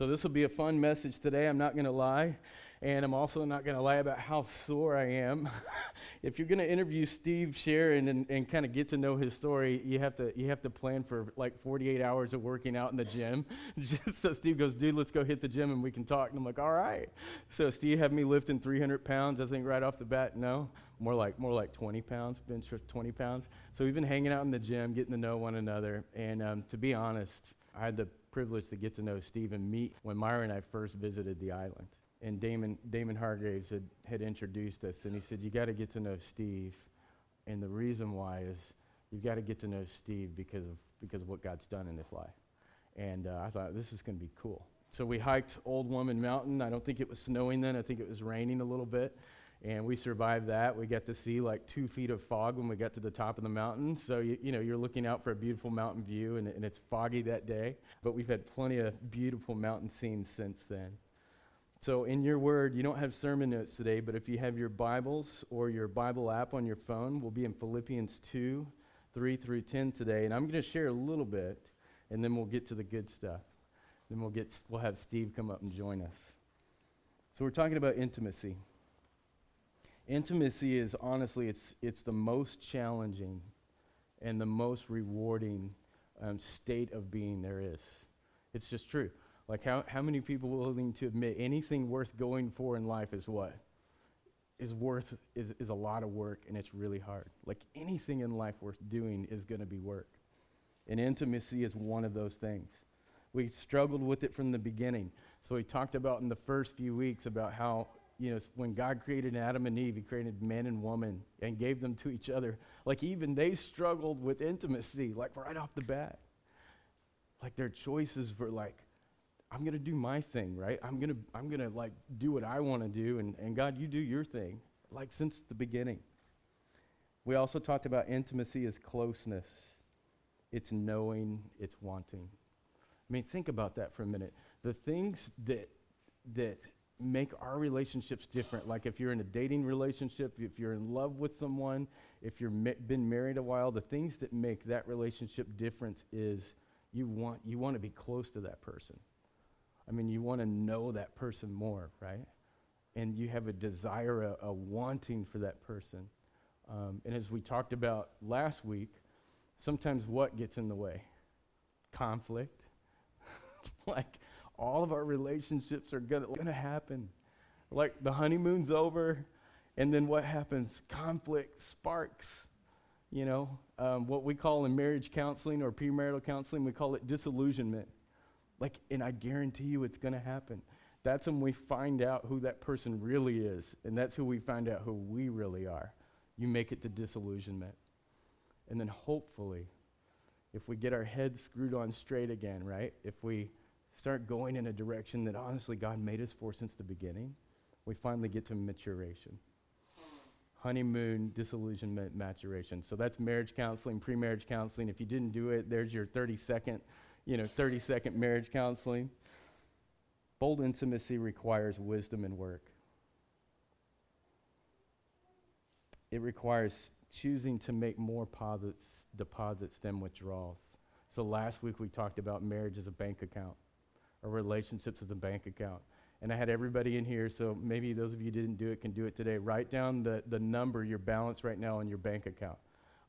So, this will be a fun message today. I'm not going to lie. And I'm also not going to lie about how sore I am. if you're going to interview Steve Sharon and, and kind of get to know his story, you have, to, you have to plan for like 48 hours of working out in the gym. Just so Steve goes, dude, let's go hit the gym and we can talk. And I'm like, all right. So Steve had me lifting 300 pounds, I think, right off the bat. No, more like, more like 20 pounds, bench 20 pounds. So we've been hanging out in the gym, getting to know one another. And um, to be honest, I had the privilege to get to know Steve and meet when Myra and I first visited the island and Damon, Damon Hargraves had, had introduced us, and he said, You got to get to know Steve. And the reason why is you've got to get to know Steve because of, because of what God's done in his life. And uh, I thought, this is going to be cool. So we hiked Old Woman Mountain. I don't think it was snowing then, I think it was raining a little bit. And we survived that. We got to see like two feet of fog when we got to the top of the mountain. So, you, you know, you're looking out for a beautiful mountain view, and, and it's foggy that day. But we've had plenty of beautiful mountain scenes since then. So, in your word, you don't have sermon notes today, but if you have your Bibles or your Bible app on your phone, we'll be in Philippians 2 3 through 10 today. And I'm going to share a little bit, and then we'll get to the good stuff. Then we'll, get, we'll have Steve come up and join us. So, we're talking about intimacy. Intimacy is honestly, it's, it's the most challenging and the most rewarding um, state of being there is. It's just true. Like, how, how many people willing to admit anything worth going for in life is what? Is worth, is, is a lot of work and it's really hard. Like, anything in life worth doing is going to be work. And intimacy is one of those things. We struggled with it from the beginning. So, we talked about in the first few weeks about how, you know, when God created Adam and Eve, He created man and woman and gave them to each other. Like, even they struggled with intimacy, like right off the bat. Like, their choices were like, I'm going to do my thing, right? I'm going to I'm going to like do what I want to do and and God, you do your thing like since the beginning. We also talked about intimacy as closeness. It's knowing, it's wanting. I mean, think about that for a minute. The things that that make our relationships different, like if you're in a dating relationship, if you're in love with someone, if you've ma- been married a while, the things that make that relationship different is you want you want to be close to that person. I mean, you want to know that person more, right? And you have a desire, a, a wanting for that person. Um, and as we talked about last week, sometimes what gets in the way? Conflict. like, all of our relationships are going to happen. Like, the honeymoon's over, and then what happens? Conflict sparks. You know, um, what we call in marriage counseling or premarital counseling, we call it disillusionment like, and I guarantee you it's going to happen. That's when we find out who that person really is, and that's who we find out who we really are. You make it to disillusionment. And then hopefully, if we get our heads screwed on straight again, right? If we start going in a direction that honestly God made us for since the beginning, we finally get to maturation. Honeymoon, disillusionment, maturation. So that's marriage counseling, pre marriage counseling. If you didn't do it, there's your 30 second you know, 30 second marriage counseling. Bold intimacy requires wisdom and work. It requires choosing to make more posits, deposits than withdrawals. So last week we talked about marriage as a bank account, or relationships as a bank account. And I had everybody in here, so maybe those of you didn't do it can do it today. Write down the, the number, your balance right now on your bank account.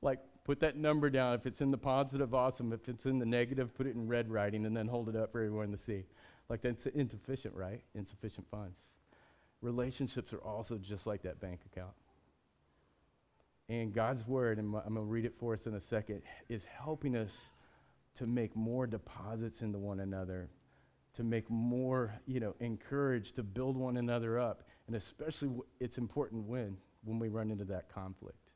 Like Put that number down. If it's in the positive, awesome. If it's in the negative, put it in red writing and then hold it up for everyone to see. Like that's insufficient, right? Insufficient funds. Relationships are also just like that bank account. And God's word, and I'm going to read it for us in a second, is helping us to make more deposits into one another, to make more, you know, encourage to build one another up. And especially it's important when when we run into that conflict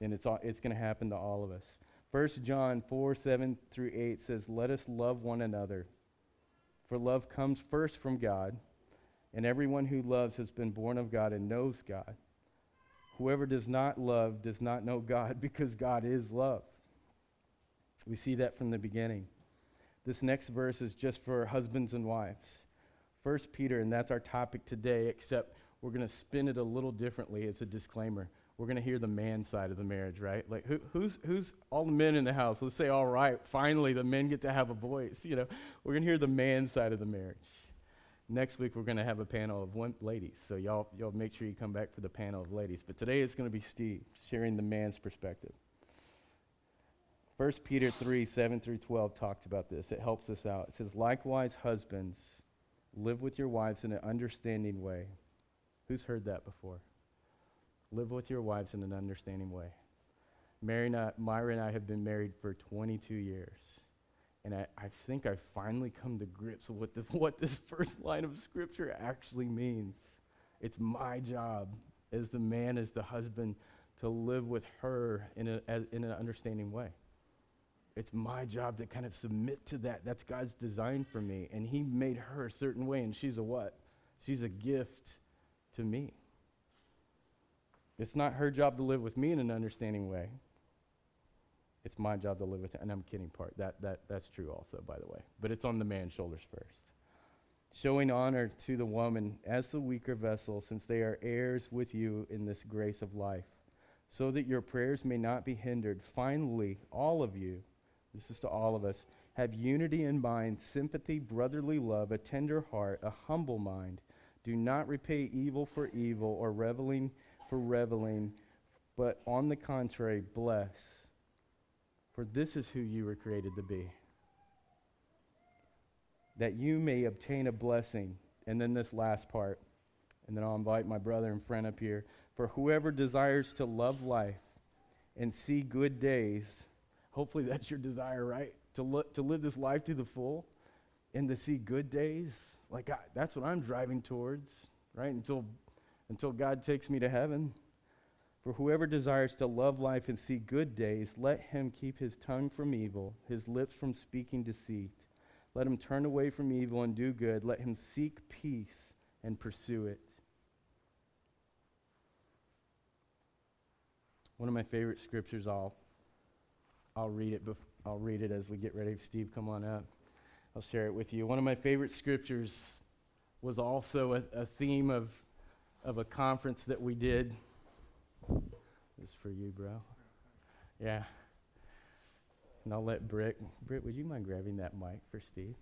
and it's, all, it's going to happen to all of us. 1 John 4 7 through 8 says, Let us love one another, for love comes first from God, and everyone who loves has been born of God and knows God. Whoever does not love does not know God, because God is love. We see that from the beginning. This next verse is just for husbands and wives. First Peter, and that's our topic today, except we're going to spin it a little differently. It's a disclaimer we're going to hear the man side of the marriage, right? Like, who, who's, who's all the men in the house? Let's say, all right, finally the men get to have a voice. You know, we're going to hear the man side of the marriage. Next week, we're going to have a panel of one ladies. So, y'all, y'all make sure you come back for the panel of ladies. But today it's going to be Steve sharing the man's perspective. 1 Peter 3 7 through 12 talks about this. It helps us out. It says, Likewise, husbands, live with your wives in an understanding way. Who's heard that before? Live with your wives in an understanding way. Mary and I, Myra and I have been married for 22 years. And I, I think I've finally come to grips with what, the, what this first line of scripture actually means. It's my job as the man, as the husband, to live with her in, a, as, in an understanding way. It's my job to kind of submit to that. That's God's design for me. And He made her a certain way, and she's a what? She's a gift to me. It's not her job to live with me in an understanding way. It's my job to live with her. And I'm kidding part. That, that, that's true also, by the way. But it's on the man's shoulders first. Showing honor to the woman as the weaker vessel, since they are heirs with you in this grace of life, so that your prayers may not be hindered. Finally, all of you, this is to all of us, have unity in mind, sympathy, brotherly love, a tender heart, a humble mind. Do not repay evil for evil or reveling for reveling, but on the contrary, bless. For this is who you were created to be. That you may obtain a blessing. And then this last part. And then I'll invite my brother and friend up here. For whoever desires to love life and see good days, hopefully that's your desire, right? To, lo- to live this life to the full and to see good days. Like, I, that's what I'm driving towards, right? Until until God takes me to heaven. For whoever desires to love life and see good days, let him keep his tongue from evil, his lips from speaking deceit. Let him turn away from evil and do good. Let him seek peace and pursue it. One of my favorite scriptures, I'll, I'll, read it bef- I'll read it as we get ready. Steve, come on up. I'll share it with you. One of my favorite scriptures was also a, a theme of of a conference that we did. This is for you, bro. Yeah. And I'll let Britt. Britt, would you mind grabbing that mic for Steve?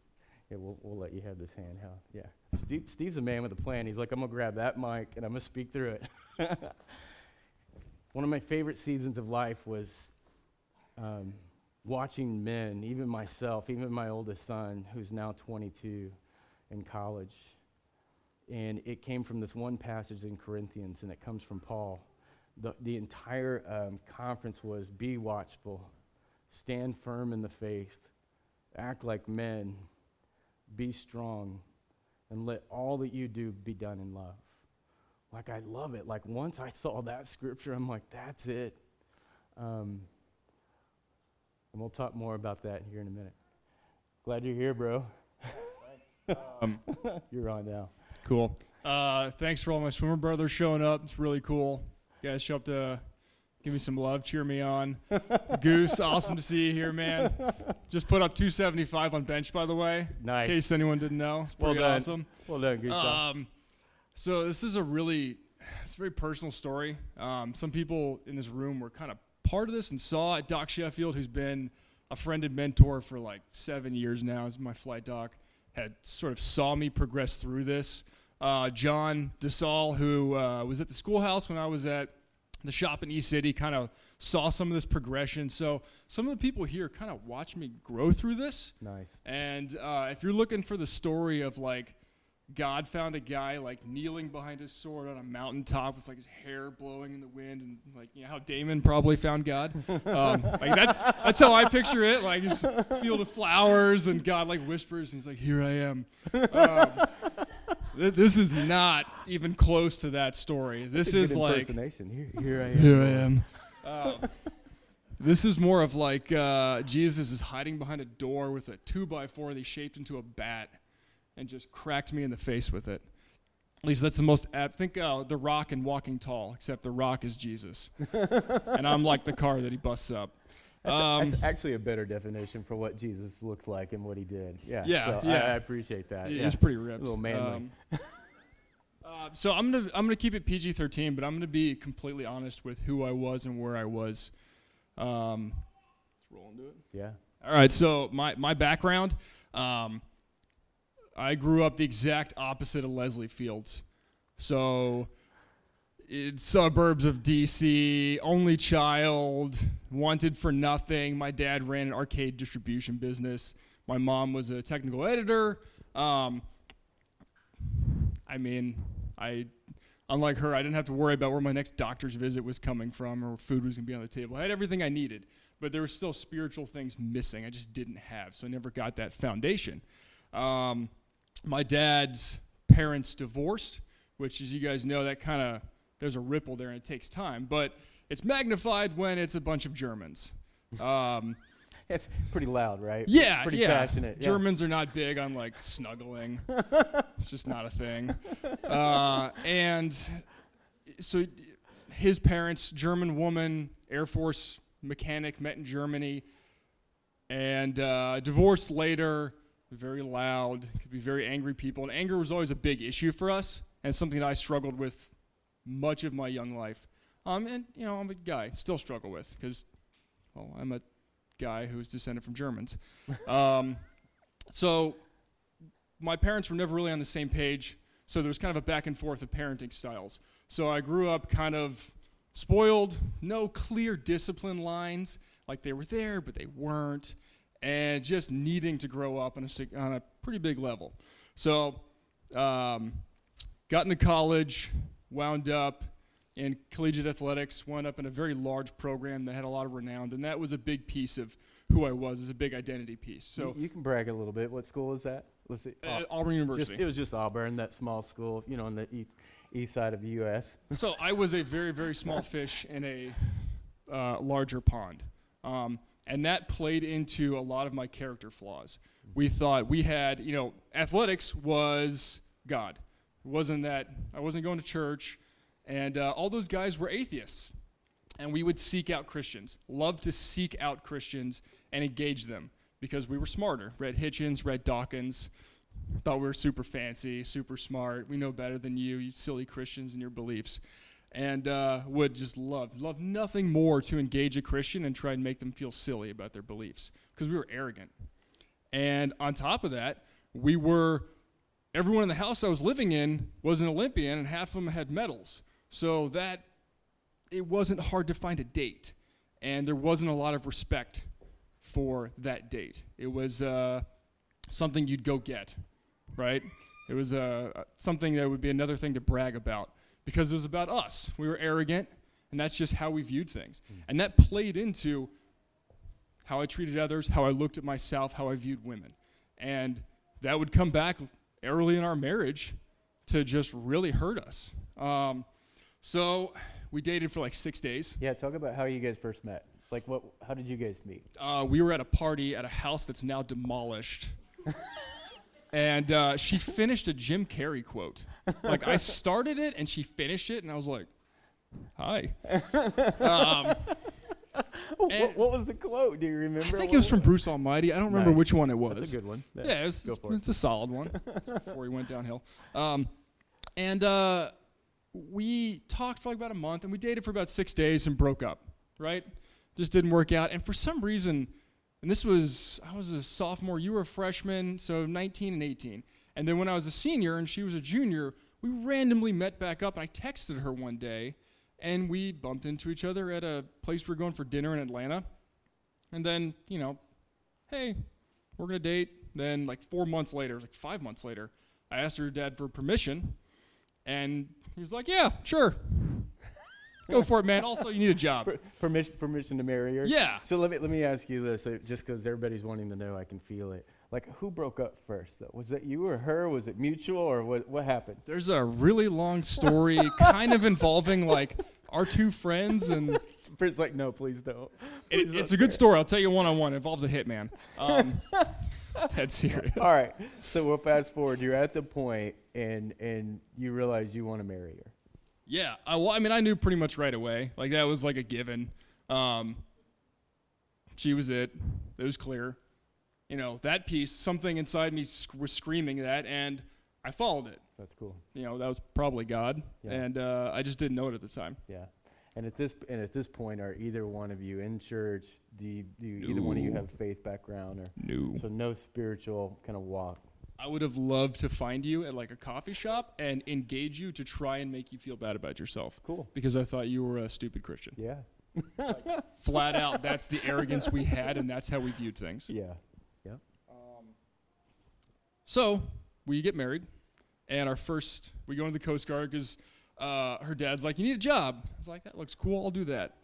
Yeah, we'll, we'll let you have this handheld. Yeah. Steve, Steve's a man with a plan. He's like, I'm going to grab that mic and I'm going to speak through it. One of my favorite seasons of life was um, watching men, even myself, even my oldest son, who's now 22 in college and it came from this one passage in Corinthians, and it comes from Paul. The, the entire um, conference was be watchful, stand firm in the faith, act like men, be strong, and let all that you do be done in love. Like, I love it. Like, once I saw that scripture, I'm like, that's it. Um, and we'll talk more about that here in a minute. Glad you're here, bro. Um, you're on now. Cool. Uh, thanks for all my swimmer brothers showing up. It's really cool. You guys show up to give me some love, cheer me on. Goose, awesome to see you here, man. Just put up 275 on bench, by the way. Nice. In case anyone didn't know, it's pretty well done. awesome. Well done, Goose. Um, so this is a really, it's a very personal story. Um, some people in this room were kind of part of this and saw it. Doc Sheffield, who's been a friend and mentor for like seven years now, is my flight doc had sort of saw me progress through this. Uh, John DeSaul, who uh, was at the schoolhouse when I was at the shop in East City, kind of saw some of this progression. So some of the people here kind of watched me grow through this. Nice. And uh, if you're looking for the story of like God found a guy like kneeling behind his sword on a mountaintop with like his hair blowing in the wind, and like you know how Damon probably found God. Um, like that, that's how I picture it. Like just field of flowers, and God like whispers, and he's like, "Here I am." Um, th- this is not even close to that story. This is like here, here I am. Here I am. Um, this is more of like uh, Jesus is hiding behind a door with a two by four that he shaped into a bat and just cracked me in the face with it. At least that's the most. Think uh, The Rock and Walking Tall, except The Rock is Jesus. and I'm like the car that he busts up. That's, um, a, that's, actually a better definition for what Jesus looks like and what he did. Yeah. Yeah. So yeah. I, I, appreciate that. He's yeah. pretty ripped. A little manly. Um, Uh, so I'm gonna I'm gonna keep it PG-13, but I'm gonna be completely honest with who I was and where I was. Um, let's roll into it. Yeah. All right. So my my background, um, I grew up the exact opposite of Leslie Fields. So, in suburbs of DC, only child, wanted for nothing. My dad ran an arcade distribution business. My mom was a technical editor. Um, I mean, I, unlike her, I didn't have to worry about where my next doctor's visit was coming from or food was going to be on the table. I had everything I needed, but there were still spiritual things missing. I just didn't have, so I never got that foundation. Um, my dad's parents divorced, which, as you guys know, that kind of there's a ripple there and it takes time, but it's magnified when it's a bunch of Germans. Um, It's pretty loud, right? yeah, Pretty yeah. passionate. yeah. Germans are not big on like snuggling. it's just not a thing. Uh, and so his parents, German woman, Air Force mechanic, met in Germany, and uh, divorced later. Very loud, could be very angry people, and anger was always a big issue for us, and something that I struggled with much of my young life. Um, and you know, I'm a guy, still struggle with because, well, I'm a guy who's descended from Germans. um, so my parents were never really on the same page, so there was kind of a back and forth of parenting styles. So I grew up kind of spoiled, no clear discipline lines, like they were there but they weren't, and just needing to grow up on a on a pretty big level. So um, got into college, wound up in collegiate athletics, wound up in a very large program that had a lot of renown, and that was a big piece of who I was, as a big identity piece. So you, you can brag a little bit. What school is that? Let's see. uh, Au- Auburn just, University. it was just Auburn, that small school, you know, on the east, east side of the U.S. so I was a very, very small fish in a uh, larger pond. Um, and that played into a lot of my character flaws. We thought we had, you know, athletics was God. It wasn't that I wasn't going to church, and uh, all those guys were atheists. And we would seek out Christians, love to seek out Christians and engage them because we were smarter. Read Hitchens, Read Dawkins, thought we were super fancy, super smart. We know better than you, you silly Christians and your beliefs. And uh, would just love, love nothing more to engage a Christian and try and make them feel silly about their beliefs because we were arrogant. And on top of that, we were, everyone in the house I was living in was an Olympian and half of them had medals. So that, it wasn't hard to find a date. And there wasn't a lot of respect for that date. It was uh, something you'd go get, right? It was uh, something that would be another thing to brag about because it was about us. We were arrogant, and that's just how we viewed things. And that played into how I treated others, how I looked at myself, how I viewed women. And that would come back early in our marriage to just really hurt us. Um, so we dated for like six days. Yeah, talk about how you guys first met. Like, what? How did you guys meet? uh, we were at a party at a house that's now demolished. and uh, she finished a Jim Carrey quote. Like, I started it and she finished it, and I was like, hi. Um, what, what was the quote? Do you remember? I think it was from Bruce Almighty. I don't remember Nice. which one it was. That's a good one. Yeah, it's, go it's, it's a solid one. It's before he went downhill. Um, and uh, we talked for like about a month, and we dated for about six days and broke up. Right? Just didn't work out. And for some reason, and this was I was a sophomore, you were a freshman, so 19 and 18. And then when I was a senior and she was a junior, we randomly met back up. And I texted her one day, and we bumped into each other at a place we were going for dinner in Atlanta. And then, you know, hey, we're gonna date. Then like four months later, like five months later, I asked her dad for permission, and he was like, "Yeah, sure, go for it, man. Also, you need a job." Per- permission, permission to marry her. Yeah. So let me let me ask you this, uh, just because everybody's wanting to know, I can feel it. Like, who broke up first? Though? Was it you or her? Was it mutual, or what? What happened? There's a really long story, kind of involving like our two friends, and It's like, no, please don't. it, it's a good story. I'll tell you one on one. It involves a hitman. Um, dead serious. All right. So we'll fast forward. You're at the point, and and you realize you want to marry her. Yeah, I, well, I mean, I knew pretty much right away. Like that was like a given. Um, she was it. It was clear. You know that piece. Something inside me sc- was screaming that, and I followed it. That's cool. You know, that was probably God, Yeah. and uh, I just didn't know it at the time. Yeah. And at this and at this point, are either one of you in church? Do, you, do you, either one of you have faith background or No. so no spiritual kind of walk? I would have loved to find you at like a coffee shop and engage you to try and make you feel bad about yourself Cool. because I thought you were a stupid Christian. Yeah. Flat out, that's the arrogance we had, and that's how we viewed things. Yeah. Yeah. So we get married, and our first, we go into the Coast Guard because uh, her dad's like, You need a job. I was like, That looks cool. I'll do that.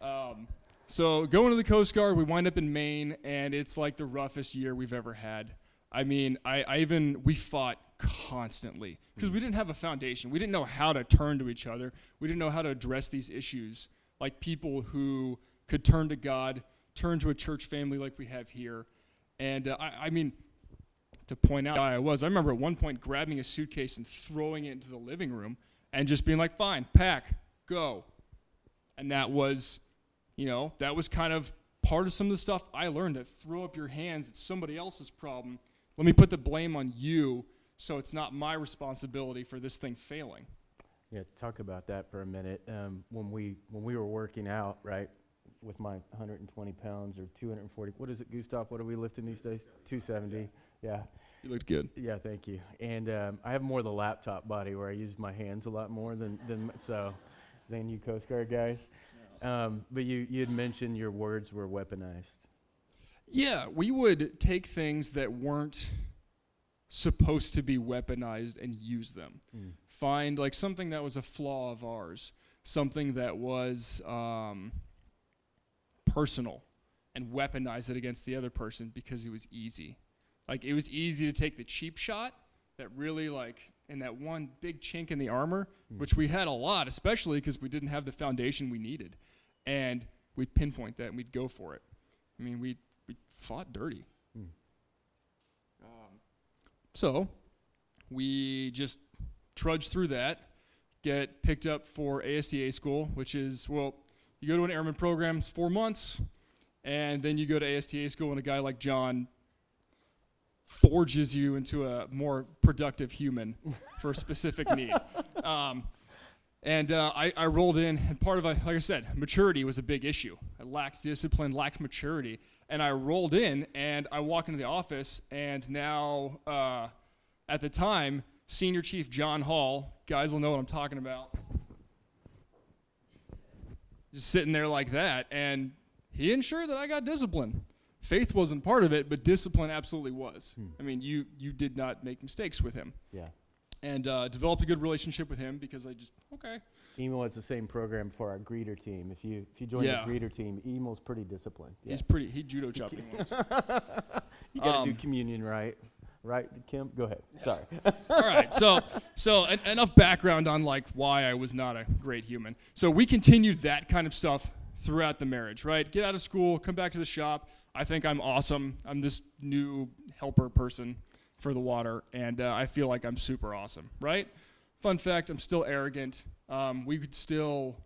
Um, so going to the Coast Guard. We wind up in Maine, and it's like the roughest year we've ever had. I mean, I, I even, we fought constantly because we didn't have a foundation. We didn't know how to turn to each other. We didn't know how to address these issues like people who could turn to God, turn to a church family like we have here. And uh, I, I mean, to point out I was. I remember at one point grabbing a suitcase and throwing it into the living room and just being like, fine, pack, go. And that was, you know, that was kind of part of some of the stuff I learned that throw up your hands, it's somebody else's problem. Let me put the blame on you so it's not my responsibility for this thing failing. Yeah. Talk about that for a minute. Um, when we when we were working out, right, with my 120 pounds or 240. What is it, Gustav? What are we lifting these days? 270. Yeah. You looked good. Yeah, thank you. And um, I have more of the laptop body where I use my hands a lot more than than so than you Coast Guard guys. Um, but you you had mentioned your words were weaponized. Yeah, we would take things that weren't supposed to be weaponized and use them. Mm. Find like something that was a flaw of ours, something that was um, personal, and weaponize it against the other person because it was easy. Like it was easy to take the cheap shot that really like in that one big chink in the armor, Mm. which we had a lot, especially because we didn't have the foundation we needed, and we'd pinpoint that and we'd go for it. I mean, we we fought dirty. Mm. Um, so we just trudge through that, get picked up for AST A school, which is well, you go to an airman program, it's four months, and then you go to AST A school, and a guy like John forges you into a more productive human for a specific need. Um, and uh, I, I rolled in, and part of it, like I said, maturity was a big issue. I lacked discipline, lacked maturity, and I rolled in, and I walk into the office, and now, uh, at the time, Senior Chief John Hall, guys will know what I'm talking about, just sitting there like that, and he ensured that I got discipline. Faith wasn't part of it, but discipline absolutely was. Hmm. I mean, you you did not make mistakes with him, Yeah. And uh, developed a good relationship with him because I just okay. Emo is the same program for our greeter team. If you if you join Yeah. the greeter team, Emo's pretty disciplined. Yeah. He's pretty. He judo chopped me once. you got to um, do communion right, right, Kim? Go ahead. Sorry. All right. So so en- enough background on like why I was not a great human. So we continued that kind of stuff throughout the marriage. Right. Get out of school, come back to the shop. I think I'm awesome. I'm this new helper person for the water, and uh, I feel like I'm super awesome. Right. Fun fact: I'm still arrogant. Um, we could still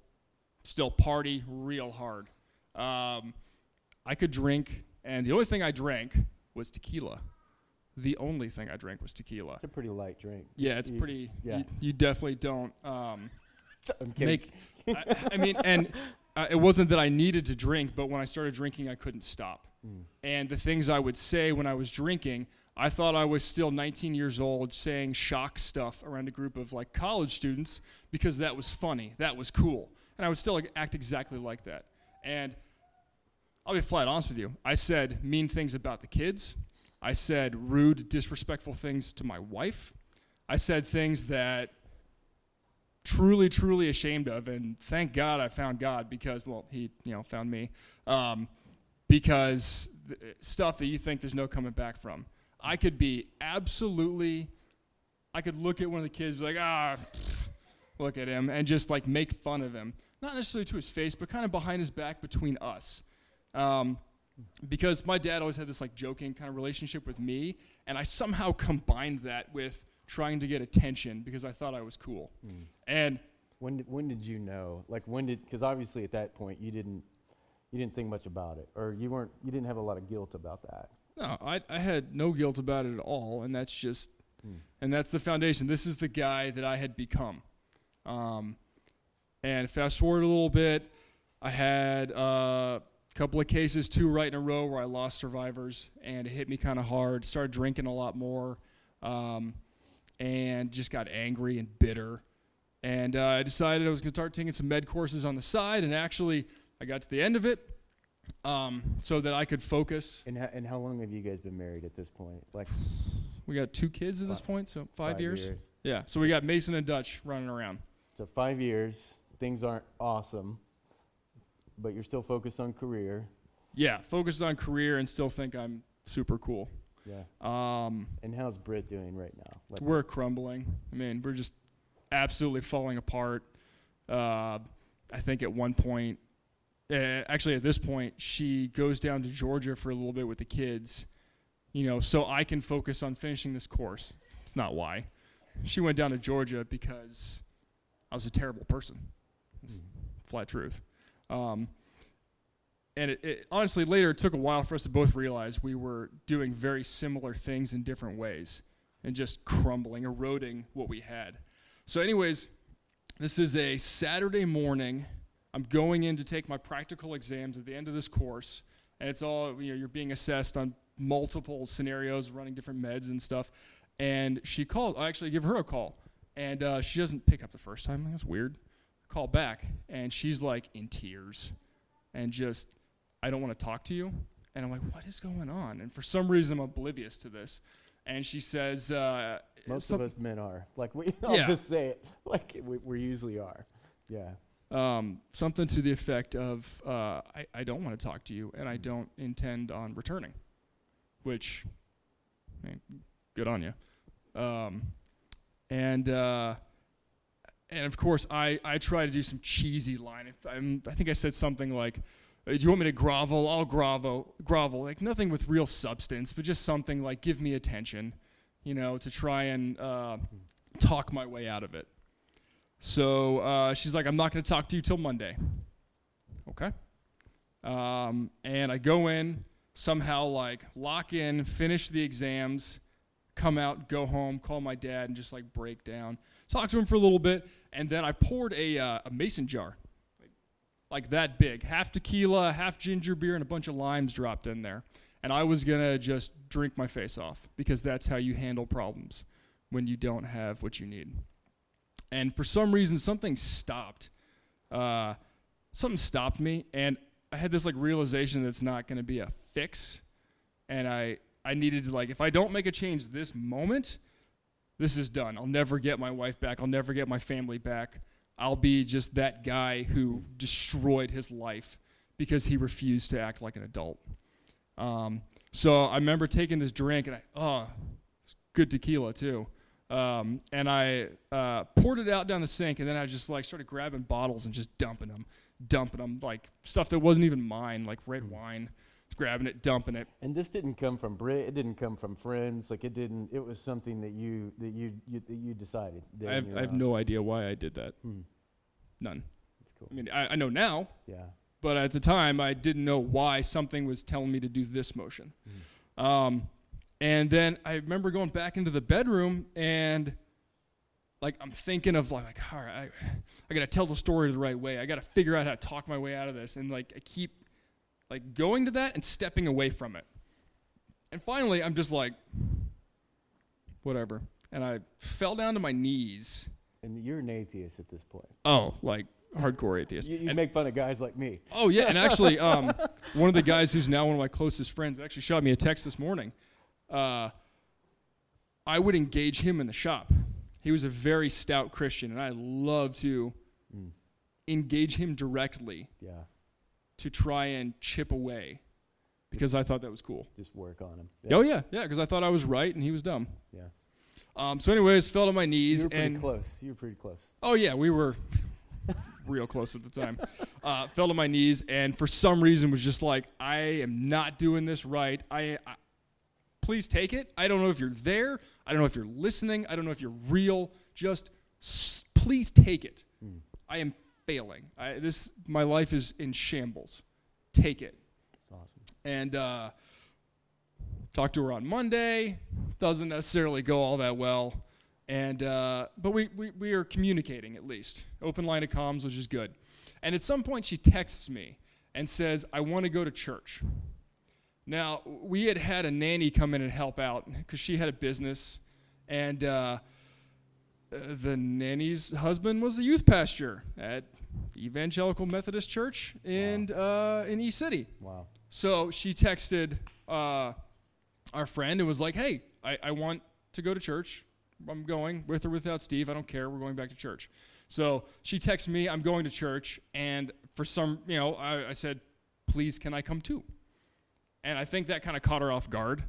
still party real hard. Um, I could drink, and the only thing I drank was tequila. The only thing I drank was tequila. It's a pretty light drink. Yeah, it's You- pretty. yeah. You, you definitely don't um, make. I, I mean, and uh, it wasn't that I needed to drink, but when I started drinking, I couldn't stop. Mm. And the things I would say when I was drinking, I thought I was still 19 years old saying shock stuff around a group of like college students because that was funny, that was cool, and I would still like, act exactly like that. And I'll be flat honest with you. I said mean things about the kids. I said rude, disrespectful things to my wife. I said things that truly, truly ashamed of, and thank God I found God because, well, He, you know, found me, um, because th- stuff that you think there's no coming back from. I could be absolutely, I could look at one of the kids like, ah, look at him, and just like make fun of him, not necessarily to his face, but kind of behind his back between us. Um, because my dad always had this like joking kind of relationship with me, and I somehow combined that with trying to get attention because I thought I was cool. Mm. And When did, when did you know? Like when did? Because obviously at that point you didn't you didn't think much about it, or you weren't you didn't have a lot of guilt about that. No, I, I had no guilt about it at all, and that's just Hmm. And that's the foundation. This is the guy that I had become. Um, and fast forward a little bit, I had uh, a couple of cases, two right in a row, where I lost survivors, and it hit me kind of hard. Started drinking a lot more, um, and just got angry and bitter. And uh, I decided I was going to start taking some med courses on the side, and actually, I got to the end of it um, so that I could focus. And, ho- and how long have you guys been married at this point? Like We got two kids at this point, so five, years. Yeah, so we got Mason and Dutch running around. So five years. Things aren't awesome, but you're still focused on career. Yeah, focused on career and still think I'm super cool. Yeah. Um, And how's Britt doing right now? Like, we're crumbling. I mean, we're just absolutely falling apart. Uh, I think at one point, uh, actually at this point, she goes down to Georgia for a little bit with the kids, you know, so I can focus on finishing this course. It's not why. She went down to Georgia because I was a terrible person. It's Mm. flat truth. Um, and it, it honestly later it took a while for us to both realize we were doing very similar things in different ways and just crumbling, eroding what we had. So, anyways, this is a Saturday morning. I'm going in to take my practical exams at the end of this course, and it's all you know, you're being assessed on multiple scenarios, running different meds and stuff. And she called. I actually give her a call, and uh, she doesn't pick up the first time. That's weird. Call back, and she's like in tears, and just, I don't want to talk to you. And I'm like, what is going on? And for some reason, I'm oblivious to this. And she says, uh, Most some- of us men are. Like we, I'll Yeah. just say it. Like we, we usually are. Yeah. Um, something to the effect of, uh, I, I don't want to talk to you, and I don't intend on returning, which, I mean, good on you. Um, and uh, and of course, I, I try to do some cheesy line. I'm, I think I said something like, "Uh, "Do you want me to grovel? I'll grovel, grovel." Like nothing with real substance, but just something like, "Give me attention," you know, to try and uh, talk my way out of it. So uh, she's like, I'm not going to talk to you till Monday. Okay. Um, and I go in, somehow like lock in, finish the exams, come out, go home, call my dad, and just like break down. Talk to him for a little bit, and then I poured a, uh, a mason jar, like, like that big, half tequila, half ginger beer, and a bunch of limes dropped in there. And I was gonna just drink my face off because that's how you handle problems when you don't have what you need and for some reason something stopped uh, something stopped me and i had this like realization that it's not going to be a fix. And i i needed to like if i don't make a change this moment this is done. I'll never get my wife back. I'll never get my family back. I'll be just that guy who destroyed his life because he refused to act like an adult. Um, so i remember taking this drink and i oh it's good tequila too um, and I uh, poured it out down the sink, and then I just like started grabbing bottles and just dumping them, dumping them like stuff that wasn't even mine, like red wine, grabbing it, dumping it. And this didn't come from Britt. It didn't come from friends. Like it didn't. It was something that you that you, you that you decided. I have, I have no idea why I did that. Hmm. None. That's cool. I mean, I, I know now, Yeah. but at the time I didn't know why something was telling me to do this motion. Um, and then I remember going back into the bedroom and like I'm thinking of like, all right, I, I gotta tell the story the right way. I gotta figure out how to talk my way out of this. And like I keep like going to that and stepping away from it. And finally I'm just like, whatever. And I fell down to my knees. And you're an atheist at this point. Oh, like hardcore atheist. You, you And- make fun of guys like me. Oh yeah, and actually, um, one of the guys who's now one of my closest friends actually shot me a text this morning. Uh, I would engage him in the shop. He was a very stout Christian, and I love to Mm. engage him directly Yeah. to try and chip away, because I thought that was cool. Just work on him. Oh yeah, yeah, because I thought I was right and he was dumb. Yeah. Um, so, anyways, fell to my knees You were pretty and close. You were pretty close. Oh yeah, we were real close at the time. Uh, fell to my knees, and for some reason was just like, I am not doing this right. I, I please take it. I don't know if you're there. I don't know if you're listening. I don't know if you're real. Just s- please take it. Hmm. I am failing. I, this my life is in shambles. Take it Awesome. and uh, Talked to her on Monday. Doesn't necessarily go all that well. And uh, but we, we we are communicating at least. Open line of comms, which is good. And at some point she texts me and says, "I want to go to church." Now we had had a nanny come in and help out because she had a business, and uh, the nanny's husband was the youth pastor at Evangelical Methodist Church in uh, in East City. Wow. So she texted uh, our friend and was like, "Hey, I, I want to go to church. I'm going with or without Steve. I don't care. We're going back to church." So she texts me, "I'm going to church," and for some, you know, I, I said, "Please, can I come too?" And I think that kind of caught her off guard.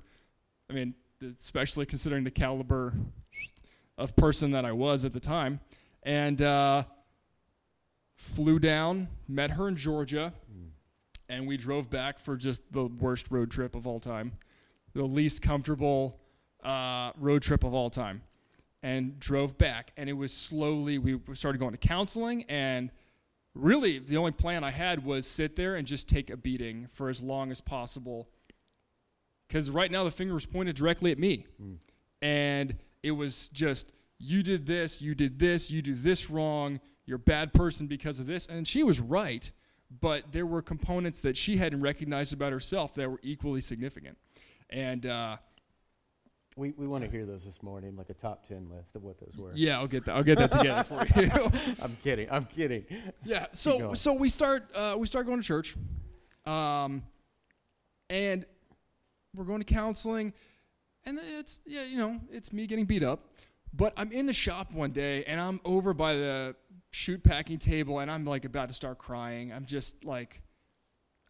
I mean, especially considering the caliber of person that I was at the time, and uh, flew down, met her in Georgia, and we drove back for just the worst road trip of all time, the least comfortable uh, road trip of all time, and drove back. And it was slowly we started going to counseling, and really the only plan I had was sit there and just take a beating for as long as possible. Because right now the finger was pointed directly at me, and it was just you did this, you did this, you do this wrong, you're a bad person because of this, and she was right but there were components that she hadn't recognized about herself that were equally significant. And uh, We, we want to hear those this morning, like a top 10 list of what those were. yeah, I'll get that. I'll get that together for you. I'm kidding. I'm kidding. yeah. So so we start uh, we start going to church, um, and we're going to counseling, and it's yeah you know it's me getting beat up, but I'm in the shop one day and I'm over by the chute packing table and I'm like about to start crying. I'm just like,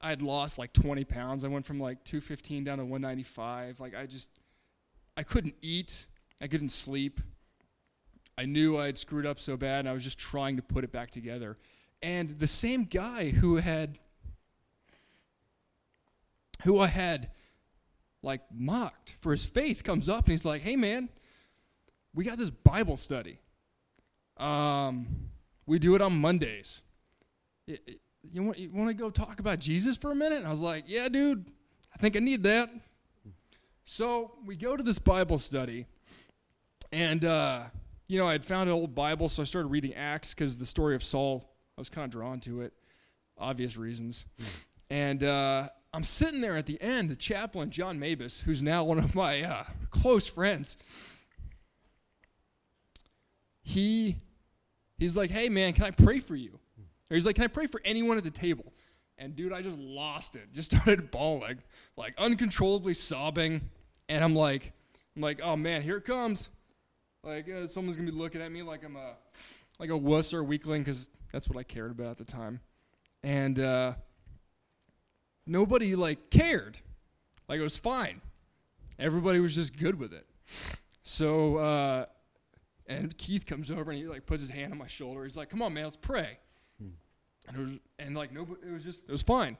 I had lost like 20 pounds. I went from like 215 down to 195. Like I just, I couldn't eat. I couldn't sleep. I knew I had screwed up so bad and I was just trying to put it back together. And the same guy who had, who I had like mocked for his faith comes up and he's like, hey man, we got this Bible study. Um, we do it on Mondays. You want, you want to go talk about Jesus for a minute? And I was like, yeah, dude, I think I need that. So we go to this Bible study, and, uh, you know, I had found an old Bible, so I started reading Acts because the story of Saul, I was kind of drawn to it, obvious reasons. And uh, I'm sitting there at the end, the chaplain, John Mabus, who's now one of my uh, close friends, he he's like, "Hey man, can I pray for you?" Or he's like, "Can I pray for anyone at the table?" And dude, I just lost it. Just started bawling, like uncontrollably sobbing, and I'm like, I'm like, "Oh man, here it comes!" Like uh, someone's gonna be looking at me like I'm a like a wuss or a weakling because that's what I cared about at the time, and uh, nobody like cared. Like it was fine. Everybody was just good with it. So uh, and Keith comes over and he like puts his hand on my shoulder. He's like, "Come on, man, let's pray." And it was and like nobody, it was just it was fine.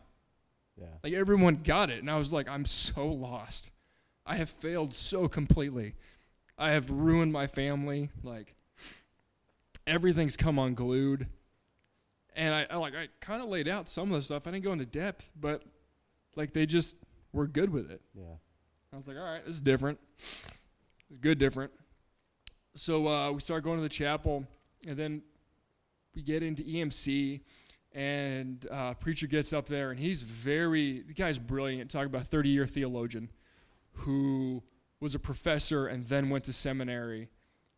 Yeah. Like everyone got it, and I was like, "I'm so lost. I have failed so completely. I have ruined my family. Like everything's come unglued." And I, I like I kind of laid out some of the stuff. I didn't go into depth, but like they just were good with it. Yeah. I was like, all right, this is different. It's good different. So uh, we start going to the chapel, and then we get into EMC, and uh, preacher gets up there, and he's very, the guy's brilliant. talking about 30 year theologian who was a professor and then went to seminary.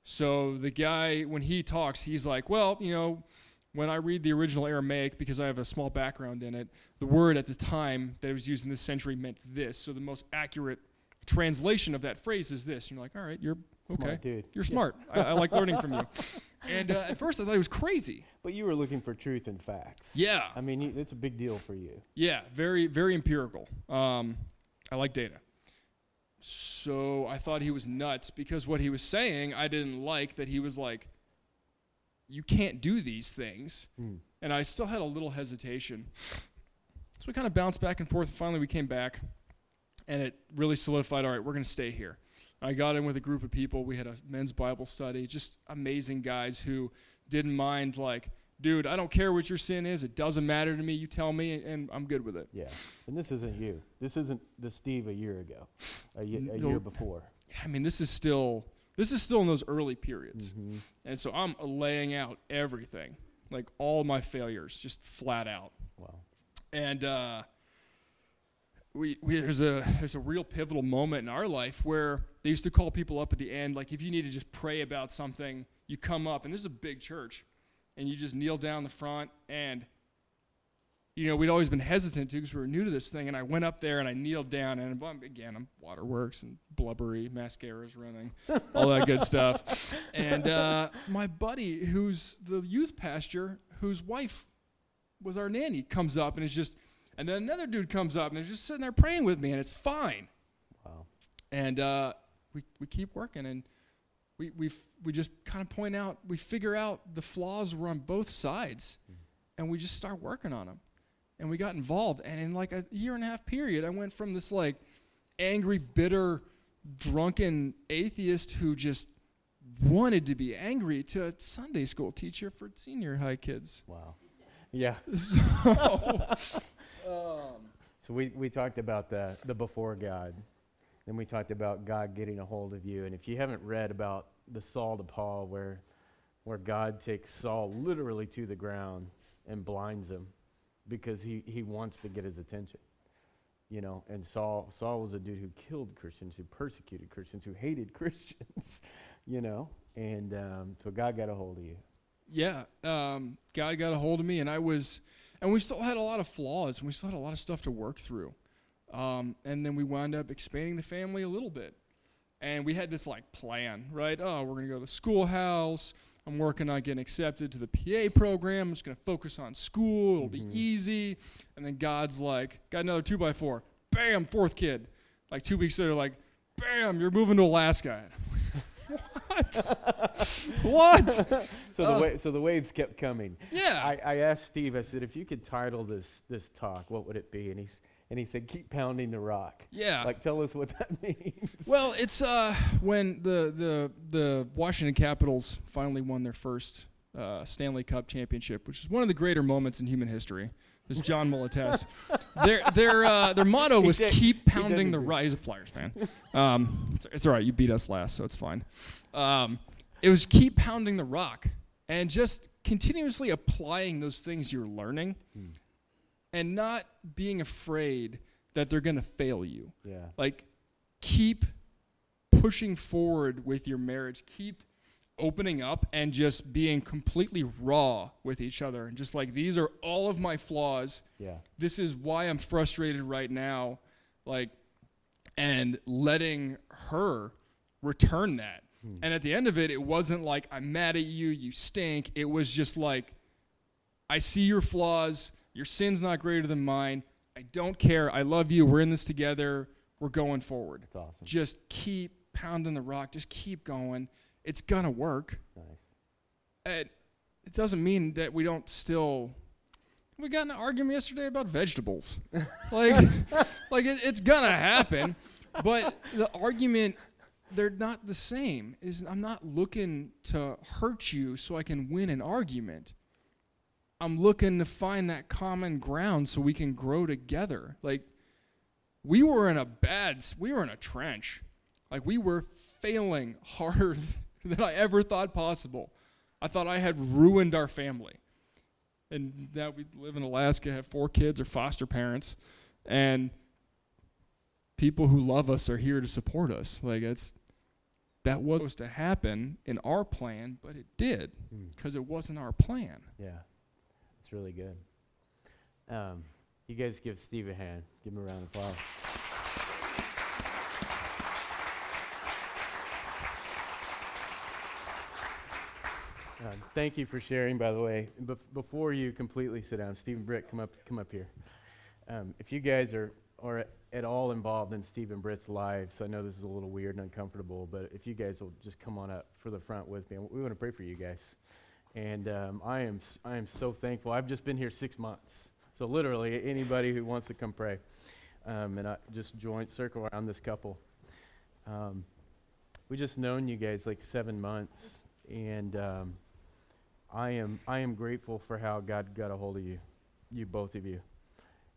So the guy, when he talks, he's like, well, you know, when I read the original Aramaic, because I have a small background in it, the word at the time that it was used in this century meant this. So the most accurate translation of that phrase is this. And you're like, all right, you're okay. Dude. You're smart. I, I like learning from you. And uh, at first, I thought it was crazy. But you were looking for truth and facts. Yeah, I mean, it's a big deal for you. yeah, very, very empirical. Um, I like data. So I thought he was nuts because what he was saying, I didn't like that he was like, you can't do these things. Hmm. And I still had a little hesitation. So we kind of bounced back and forth. Finally, we came back, and it really solidified all right, we're going to stay here. I got in with a group of people. We had a men's Bible study, just amazing guys who didn't mind like dude, I don't care what your sin is. It doesn't matter to me. You tell me, and I'm good with it. Yeah. And this isn't you. This isn't the Steve a year ago, a, No. year before. I mean, this is still this is still in those early periods, Mhm. and so I'm laying out everything, like all my failures, just flat out. Wow. and uh, we, we there's a there's a real pivotal moment in our life where they used to call people up at the end, like if you need to just pray about something, you come up, and this is a big church, and you just kneel down the front, and you know we'd always been hesitant to because we were new to this thing, and I went up there and I kneeled down, and again I'm waterworks and blubbery, mascara's running, all that good stuff, and uh, my buddy who's the youth pastor, whose wife was our nanny comes up and is just and then another dude comes up and is just sitting there praying with me and it's fine Wow. and uh, we, we keep working and we, we, we just kind of point out we figure out the flaws were on both sides and we just start working on them and we got involved and in like a year and a half period i went from this like angry bitter drunken atheist who just wanted to be angry to a sunday school teacher for senior high kids Wow. Yeah. so, um, So we, we talked about the, the before God. Then we talked about God getting a hold of you. And if you haven't read about the Saul to Paul, where, where God takes Saul literally to the ground and blinds him because he, he wants to get his attention. You know, and Saul, Saul was a dude who killed Christians, who persecuted Christians, who hated Christians, you know. And um, so God got a hold of you. Yeah, um, God got a hold of me, and I was, and we still had a lot of flaws, and we still had a lot of stuff to work through. Um, and then we wound up expanding the family a little bit, and we had this like plan, right? Oh, we're gonna go to the schoolhouse. I'm working on getting accepted to the PA program. I'm just gonna focus on school. It'll Mhm. be easy. And then God's like, got another two by four. Bam, fourth kid. Like two weeks later, like, bam, you're moving to Alaska. What? what? So the, wa- so the waves kept coming. Yeah. I, I asked Steve, I said, if you could title this, this talk, what would it be? And, he's, and he said, keep pounding the rock. yeah. Like, tell us what that means. well, it's uh, when the, the, the Washington Capitals finally won their first uh, Stanley Cup championship, which is one of the greater moments in human history. This John Molites. their their uh, their motto was "Keep pounding the rise." of Flyers fan. Um, it's, it's all right. You beat us last, so it's fine. Um, it was keep pounding the rock and just continuously applying those things you're learning, Hmm. and not being afraid that they're gonna fail you Yeah. like keep pushing forward with your marriage keep opening up and just being completely raw with each other and just like these are all of my flaws. Yeah. this is why i'm frustrated right now like and letting her return that. Hmm. and at the end of it it wasn't like i'm mad at you you stink. It was just like i see your flaws. Your sin's not greater than mine. I don't care. I love you. We're in this together. We're going forward. That's awesome. just keep pounding the rock. Just keep going it's gonna work. Nice. and it doesn't mean that we don't still we got in an argument yesterday about vegetables. Like like it, it's gonna happen but the argument they're not the same is i'm not looking to hurt you so i can win an argument. I'm looking to find that common ground so we can grow together. Like we were in a bad we were in a trench. Like we were failing harder than i ever thought possible i thought i had ruined our family and now we live in alaska have four kids or foster parents and people who love us are here to support us like it's that was supposed to happen in our plan but it did Hmm. because it wasn't our plan Yeah. It's really good. Um, you guys give Steve a hand. Give him a round of applause. Uh, thank you for sharing, by the way. Bef- before you completely sit down, Steve and Britt, come up, come up here. Um, if you guys are, are at- all involved in Steve and Britt's lives, I know this is a little weird and uncomfortable, but if you guys will just come on up for the front with me, we want to pray for you guys. And um, I am I am so thankful. I've just been here six months, so literally anybody who wants to come pray, um, and I just join circle around this couple. Um, we just known you guys like seven months, and um, I am I am grateful for how God got a hold of you, you both of you.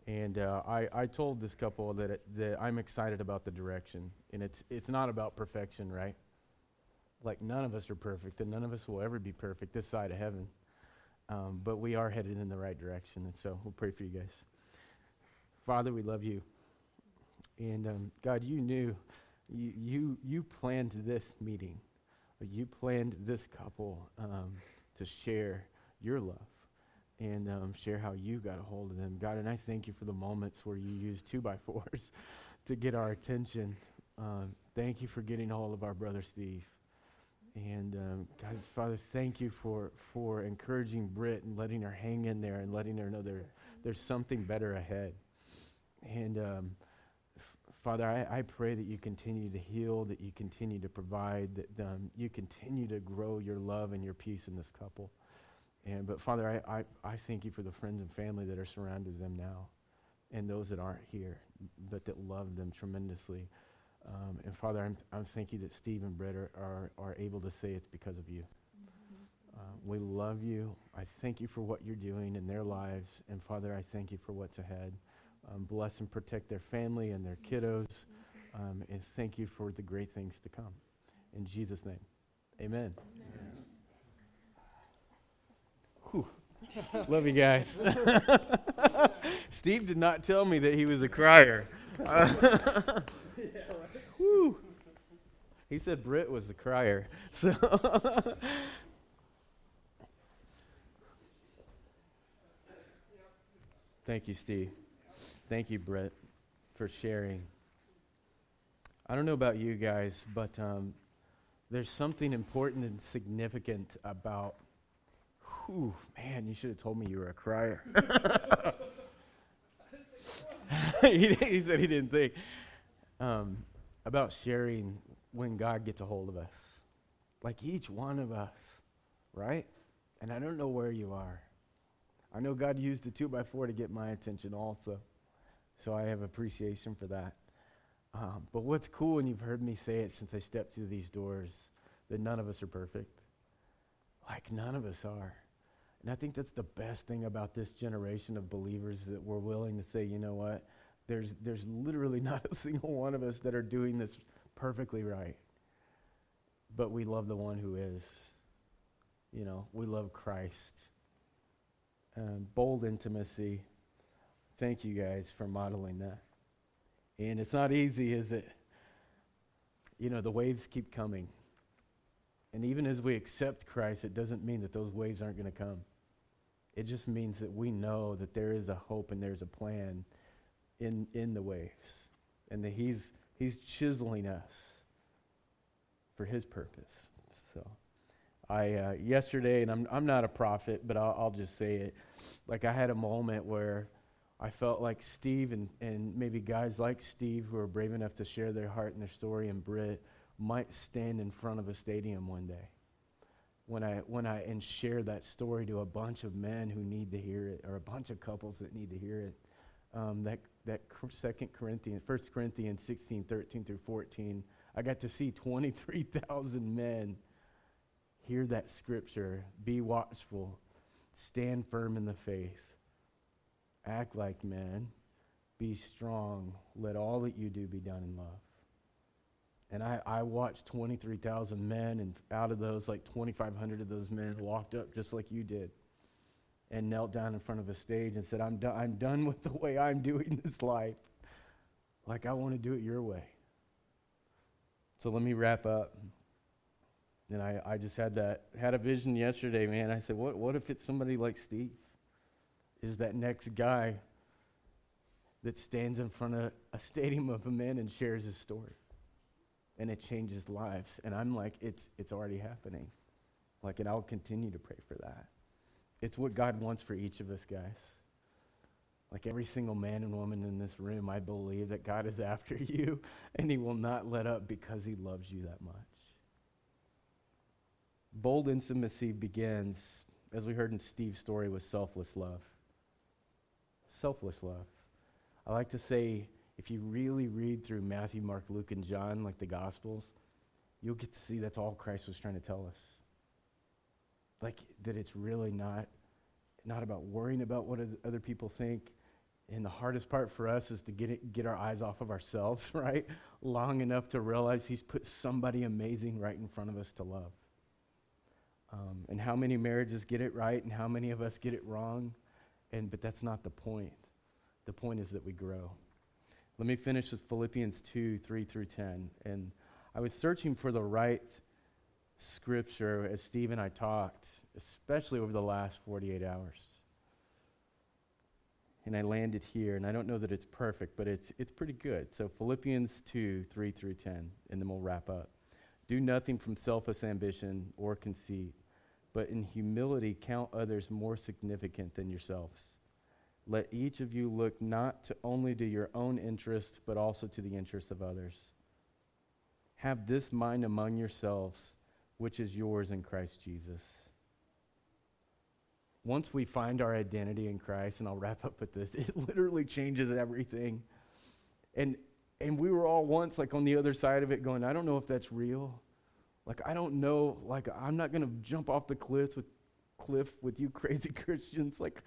And uh, I, I told this couple that, it, that I'm excited about the direction. And it's, it's not about perfection, right? Like, none of us are perfect, and none of us will ever be perfect this side of heaven. Um, but we are headed in the right direction. And so we'll pray for you guys. Father, we love you. And um, God, you knew, you, you, you planned this meeting. You planned this couple um, to share your love and um, share how you got a hold of them. God, and I thank you for the moments where you use two by fours to get our attention. Um, thank you for getting a hold of our brother Steve. And um, God, Father, thank you for, for encouraging Britt and letting her hang in there and letting her know there, there's something better ahead. And um, Father, I, I pray that you continue to heal, that you continue to provide, that um, you continue to grow your love and your peace in this couple. And, but Father, I, I, I thank you for the friends and family that are surrounded them now and those that aren't here, but that love them tremendously. Um, and Father, I'm, I'm thank you that Steve and Britt are, are, are able to say it's because of you. Uh, we love you. I thank you for what you're doing in their lives. And Father, I thank you for what's ahead. Um, bless and protect their family and their kiddos. Um, and thank you for the great things to come. In Jesus' name, amen. amen. Love you guys. Steve did not tell me that he was a crier. Uh. He said Britt was the crier. So Thank you, Steve. Thank you, Britt, for sharing. I don't know about you guys, but um, there's something important and significant about Whew, man, you should have told me you were a crier. he, he, said he didn't think um, about sharing when God gets a hold of us. Like each one of us, right? And I don't know where you are. I know God used the two by four to get my attention also. So I have appreciation for that. Um, but what's cool, and you've heard me say it since I stepped through these doors, that none of us are perfect. Like none of us are. And I think that's the best thing about this generation of believers that we're willing to say, you know what? There's, there's literally not a single one of us that are doing this perfectly right. But we love the one who is. You know, we love Christ. Um, bold intimacy. Thank you guys for modeling that. And it's not easy, is it? You know, the waves keep coming. And even as we accept Christ, it doesn't mean that those waves aren't going to come. It just means that we know that there is a hope and there's a plan in, in the waves. And that he's, he's chiseling us for his purpose. So I, uh, yesterday, and I'm, I'm not a prophet, but I'll, I'll just say it. Like I had a moment where I felt like Steve and, and maybe guys like Steve who are brave enough to share their heart and their story and Britt might stand in front of a stadium one day when I, when I and share that story to a bunch of men who need to hear it or a bunch of couples that need to hear it. Um, that, that Second Corinthians, First Corinthians 16, 13 through 14, I got to see 23,000 men hear that scripture, be watchful, stand firm in the faith, act like men, be strong, let all that you do be done in love. And I, I watched 23,000 men, and out of those, like 2,500 of those men walked up just like you did and knelt down in front of a stage and said, I'm, do- I'm done with the way I'm doing this life. Like, I want to do it your way. So let me wrap up. And I, I just had that, had a vision yesterday, man. I said, what, what if it's somebody like Steve? Is that next guy that stands in front of a stadium of men and shares his story? and it changes lives. And I'm like, it's, it's already happening. Like, and I'll continue to pray for that. It's what God wants for each of us, guys. Like every single man and woman in this room, I believe that God is after you and he will not let up because he loves you that much. Bold intimacy begins, as we heard in Steve's story, with selfless love. Selfless love. I like to say if you really read through Matthew, Mark, Luke, and John, like the Gospels, you'll get to see that's all Christ was trying to tell us. like that it's really not not about worrying about what other people think. And the hardest part for us is to get it, get our eyes off of ourselves, right? Long enough to realize He's put somebody amazing right in front of us to love. Um, and how many marriages get it right, and how many of us get it wrong. And but that's not the point. The point is that we grow. Let me finish with Philippians 2, 3 through 10. And I was searching for the right scripture as Steve and I talked, especially over the last 48 hours. And I landed here, and I don't know that it's perfect, but it's, it's pretty good. So, Philippians 2 3 through 10, and then we'll wrap up. Do nothing from selfish ambition or conceit, but in humility count others more significant than yourselves. Let each of you look not to only to your own interests, but also to the interests of others. Have this mind among yourselves which is yours in Christ Jesus. Once we find our identity in Christ, and I'll wrap up with this, it literally changes everything. And and we were all once like on the other side of it going, I don't know if that's real. Like I don't know, like I'm not gonna jump off the cliff with cliff with you crazy Christians. Like,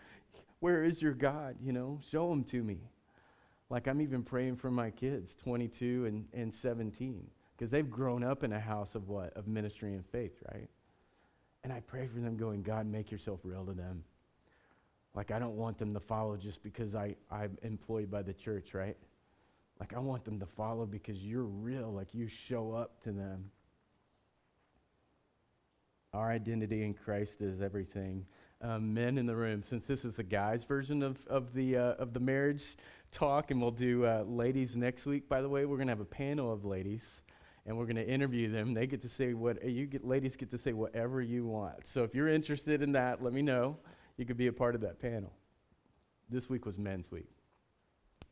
where is your God? You know, show him to me. Like I'm even praying for my kids, 22 and, and 17 because they've grown up in a house of what? Of ministry and faith, right? And I pray for them going, God, make yourself real to them. Like, I don't want them to follow just because I, I'm employed by the church, right? Like, I want them to follow because you're real, like, you show up to them. Our identity in Christ is everything. Um, men in the room, since this is the guys' version of, of, the, uh, of the marriage talk, and we'll do uh, ladies next week, by the way, we're going to have a panel of ladies and we're going to interview them. They get to say what you get, ladies get to say whatever you want. So if you're interested in that, let me know. You could be a part of that panel. This week was Men's Week.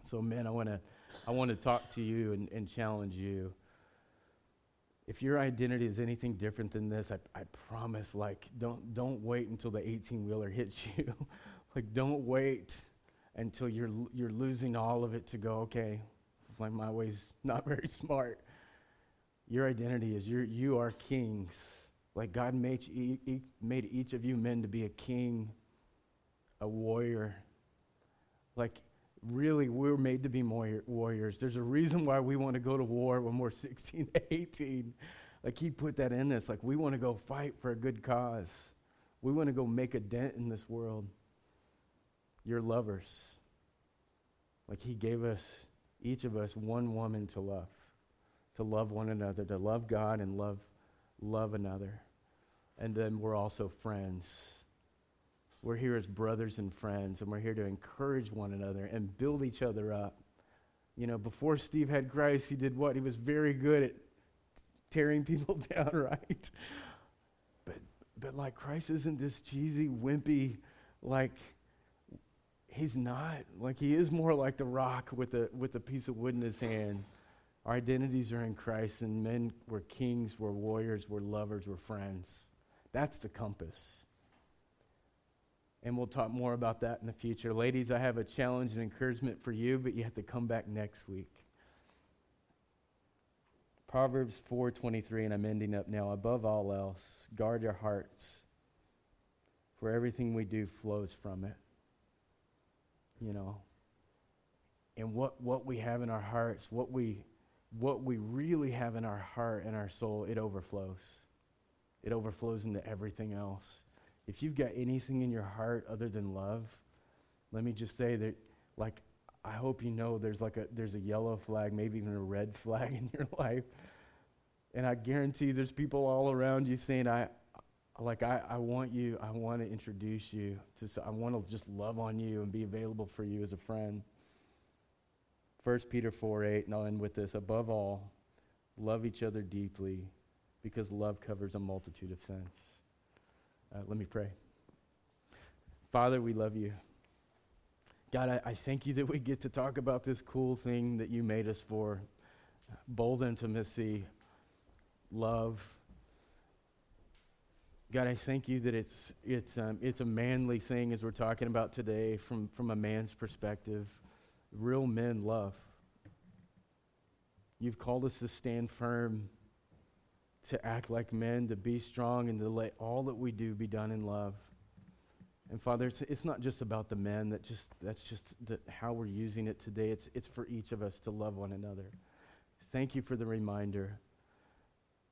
So, men, I want to I want to talk to you and, and challenge you. If your identity is anything different than this, I, I promise, like, don't, don't wait until the 18 wheeler hits you. like, don't wait until you're, you're losing all of it to go, okay, like, my way's not very smart your identity is you're, you are kings. Like God made, e- made each of you men to be a king, a warrior. Like, really, we're made to be warriors. There's a reason why we want to go to war when we're 16 18. Like, He put that in us. Like, we want to go fight for a good cause. We want to go make a dent in this world. You're lovers. Like, He gave us, each of us, one woman to love to love one another, to love God and love, love another. And then we're also friends. We're here as brothers and friends, and we're here to encourage one another and build each other up. You know, before Steve had Christ, he did what? He was very good at tearing people down, right? But, but like Christ isn't this cheesy, wimpy, like, he's not. Like, he is more like the rock with a, with a piece of wood in his hand. Our identities are in Christ, and men were kings, we're warriors, we're lovers, we're friends. That's the compass. And we'll talk more about that in the future. Ladies, I have a challenge and encouragement for you, but you have to come back next week. Proverbs 4:23 and I'm ending up now. Above all else, guard your hearts for everything we do flows from it. You know. And what what we have in our hearts, what we what we really have in our heart and our soul, it overflows. It overflows into everything else. If you've got anything in your heart other than love, let me just say that, like, I hope you know there's like a there's a yellow flag, maybe even a red flag in your life. And I guarantee there's people all around you saying, I like I, I want you, I want to introduce you to I want to just love on you and be available for you as a friend. 1 Peter 4 8, and I'll end with this. Above all, love each other deeply because love covers a multitude of sins. Uh, let me pray. Father, we love you. God, I, I, thank you that we get to talk about this cool thing that you made us for bold intimacy, love. God, I thank you that it's, it's, um, it's a manly thing as we're talking about today from, from a man's perspective real men love. You've called us to stand firm, to act like men, to be strong, and to let all that we do be done in love. And Father, it's, it's not just about the men. That just that's just the, how we're using it today. It's it's for each of us to love one another. Thank you for the reminder.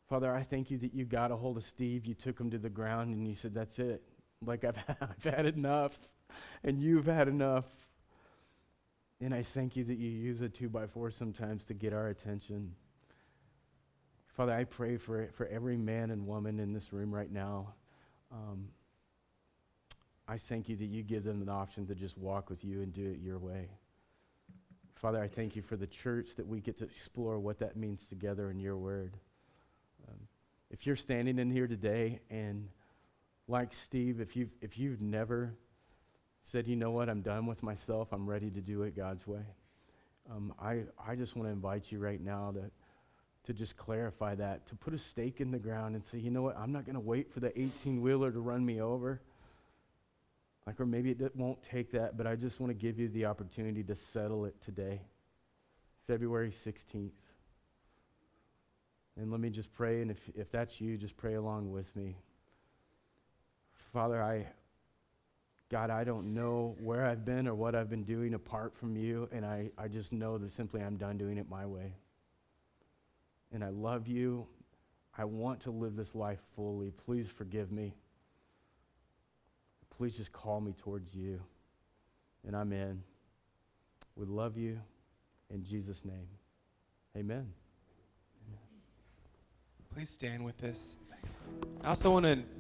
Father, I thank you that you got a hold of Steve. You took him to the ground and you said, "That's it. Like I've I've had enough, and you've had enough." And I thank you that you use a two by four sometimes to get our attention. Father, I pray for for every man and woman in this room right now. Um, I thank you that you give them an option to just walk with you and do it your way. Father, I thank you for the church that we get to explore what that means together in your word. Um, if you're standing in here today and like Steve, if you've, if you've never said, you know what, I'm done with myself, I'm ready to do it God's way, um, I, I just want to invite you right now to, to just clarify that, to put a stake in the ground and say, you know what, I'm not going to wait for the 18 wheeler to run me over. Like, or maybe it won't take that, but I just want to give you the opportunity to settle it today, February 16th. And let me just pray, and if, if that's you, just pray along with me. Father, I, God, I don't know where I've been or what I've been doing apart from you, and I, I just know that simply I'm done doing it my way. And I love you. I want to live this life fully. Please forgive me please just call me towards you. And I'm in. We love you. In Jesus' name, amen. Please stand with us. I also want to